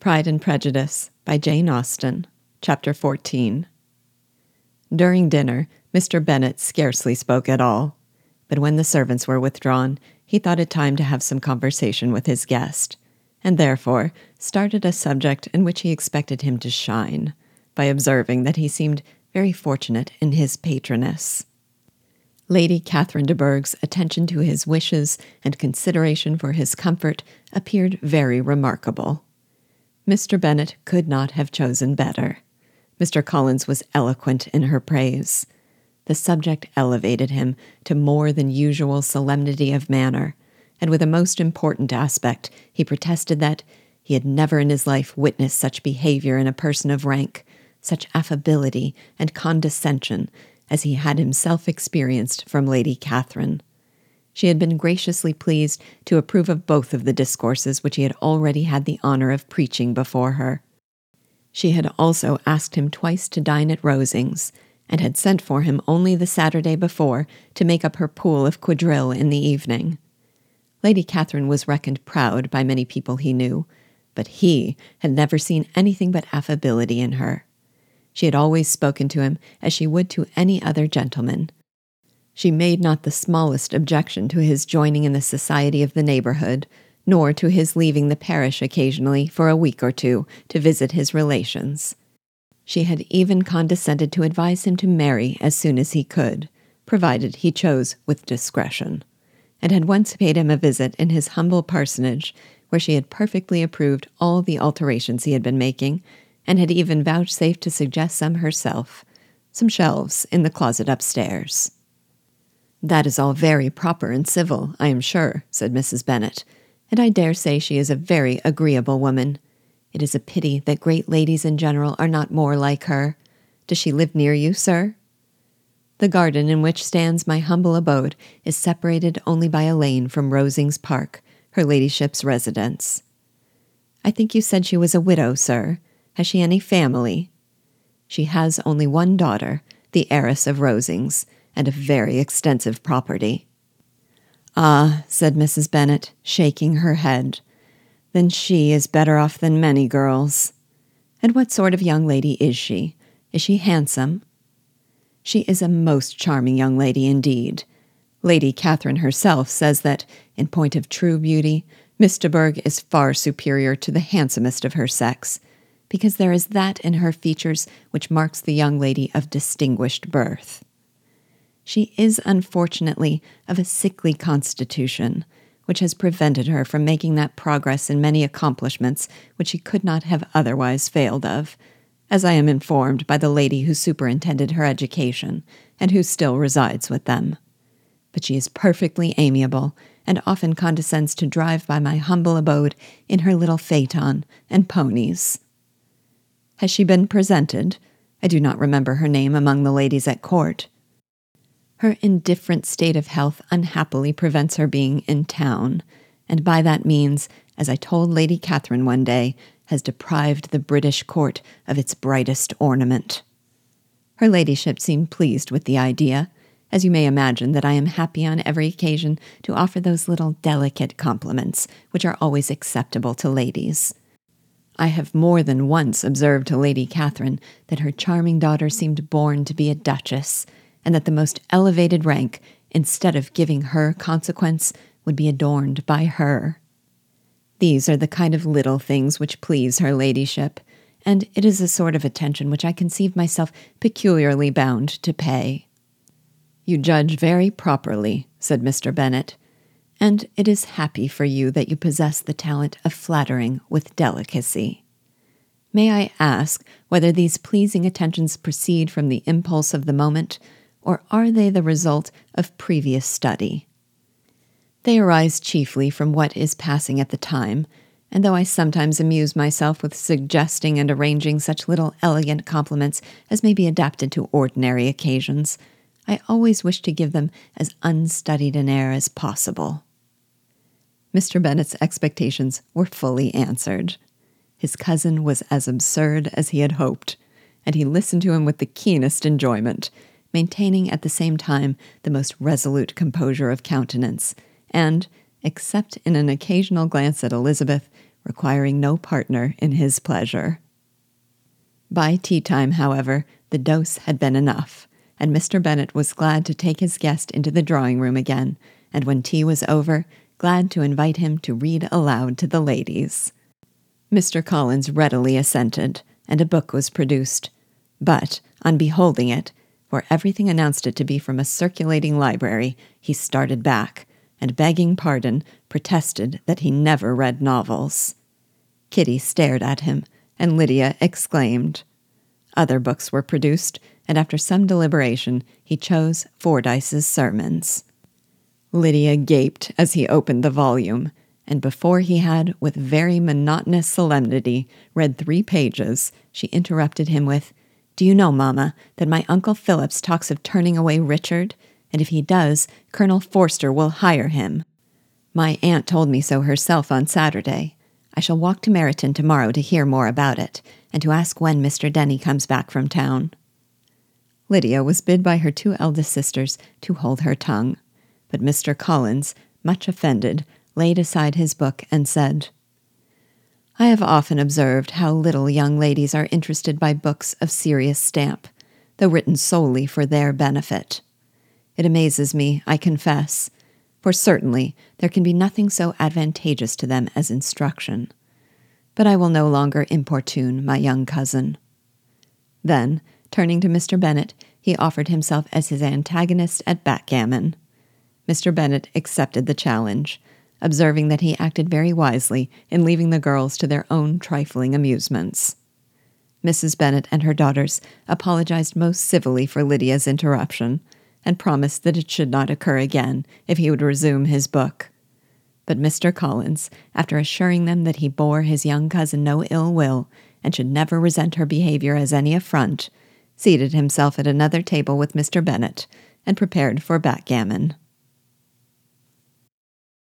Pride and Prejudice by Jane Austen, Chapter 14. During dinner, Mr. Bennet scarcely spoke at all, but when the servants were withdrawn, he thought it time to have some conversation with his guest, and therefore started a subject in which he expected him to shine, by observing that he seemed very fortunate in his patroness. Lady Catherine de Bourgh's attention to his wishes and consideration for his comfort appeared very remarkable. Mr. Bennet could not have chosen better. Mr. Collins was eloquent in her praise. The subject elevated him to more than usual solemnity of manner, and with a most important aspect, he protested that he had never in his life witnessed such behavior in a person of rank, such affability and condescension as he had himself experienced from Lady Catherine. She had been graciously pleased to approve of both of the discourses which he had already had the honor of preaching before her. She had also asked him twice to dine at Rosings, and had sent for him only the Saturday before to make up her pool of quadrille in the evening. Lady Catherine was reckoned proud by many people he knew, but he had never seen anything but affability in her. She had always spoken to him as she would to any other gentleman, she made not the smallest objection to his joining in the society of the neighborhood, nor to his leaving the parish occasionally for a week or two to visit his relations. She had even condescended to advise him to marry as soon as he could, provided he chose with discretion, and had once paid him a visit in his humble parsonage, where she had perfectly approved all the alterations he had been making, and had even vouchsafed to suggest some herself, some shelves in the closet upstairs. That is all very proper and civil, I am sure, said Mrs. Bennet, and I dare say she is a very agreeable woman. It is a pity that great ladies in general are not more like her. Does she live near you, sir? The garden in which stands my humble abode is separated only by a lane from Rosings Park, her ladyship's residence. I think you said she was a widow, sir. Has she any family? She has only one daughter, the heiress of Rosings, and a very extensive property. Ah, said Mrs. Bennet, shaking her head, then she is better off than many girls. And what sort of young lady is she? Is she handsome? She is a most charming young lady indeed. Lady Catherine herself says that, in point of true beauty, Bourgh is far superior to the handsomest of her sex, because there is that in her features which marks the young lady of distinguished birth. She is unfortunately of a sickly constitution, which has prevented her from making that progress in many accomplishments which she could not have otherwise failed of, as I am informed by the lady who superintended her education, and who still resides with them. But she is perfectly amiable, and often condescends to drive by my humble abode in her little phaeton and ponies. Has she been presented? I do not remember her name among the ladies at court. Her indifferent state of health unhappily prevents her being in town, and by that means, as I told Lady Catherine one day, has deprived the British court of its brightest ornament. Her ladyship seemed pleased with the idea, as you may imagine that I am happy on every occasion to offer those little delicate compliments which are always acceptable to ladies. I have more than once observed to Lady Catherine that her charming daughter seemed born to be a duchess, and that the most elevated rank, instead of giving her consequence, would be adorned by her. These are the kind of little things which please her ladyship, and it is a sort of attention which I conceive myself peculiarly bound to pay. You judge very properly, said Mr. Bennet, and it is happy for you that you possess the talent of flattering with delicacy. May I ask whether these pleasing attentions proceed from the impulse of the moment, or are they the result of previous study? They arise chiefly from what is passing at the time, and though I sometimes amuse myself with suggesting and arranging such little elegant compliments as may be adapted to ordinary occasions, I always wish to give them as unstudied an air as possible. Mr. Bennet's expectations were fully answered. His cousin was as absurd as he had hoped, and he listened to him with the keenest enjoyment maintaining at the same time the most resolute composure of countenance, and, except in an occasional glance at Elizabeth, requiring no partner in his pleasure. By tea time, however, the dose had been enough, and Mr. Bennet was glad to take his guest into the drawing room again, and when tea was over, glad to invite him to read aloud to the ladies. Mr. Collins readily assented, and a book was produced. But, on beholding it, for everything announced it to be from a circulating library, he started back, and begging pardon, protested that he never read novels. Kitty stared at him, and Lydia exclaimed. Other books were produced, and after some deliberation, he chose Fordyce's Sermons. Lydia gaped as he opened the volume, and before he had, with very monotonous solemnity, read three pages, she interrupted him with, Do you know, Mamma, that my Uncle Phillips talks of turning away Richard? And if he does, Colonel Forster will hire him. My aunt told me so herself on Saturday. I shall walk to Meryton tomorrow to hear more about it, and to ask when Mr. Denny comes back from town. Lydia was bid by her two eldest sisters to hold her tongue, but Mr. Collins, much offended, laid aside his book and said, I have often observed how little young ladies are interested by books of serious stamp, though written solely for their benefit. It amazes me, I confess, for certainly there can be nothing so advantageous to them as instruction. But I will no longer importune my young cousin. Then, turning to Mr. Bennet, he offered himself as his antagonist at backgammon. Mr. Bennet accepted the challenge, observing that he acted very wisely in leaving the girls to their own trifling amusements. Mrs. Bennet and her daughters apologized most civilly for Lydia's interruption, and promised that it should not occur again if he would resume his book. But Mr. Collins, after assuring them that he bore his young cousin no ill will and should never resent her behavior as any affront, seated himself at another table with Mr. Bennet and prepared for backgammon.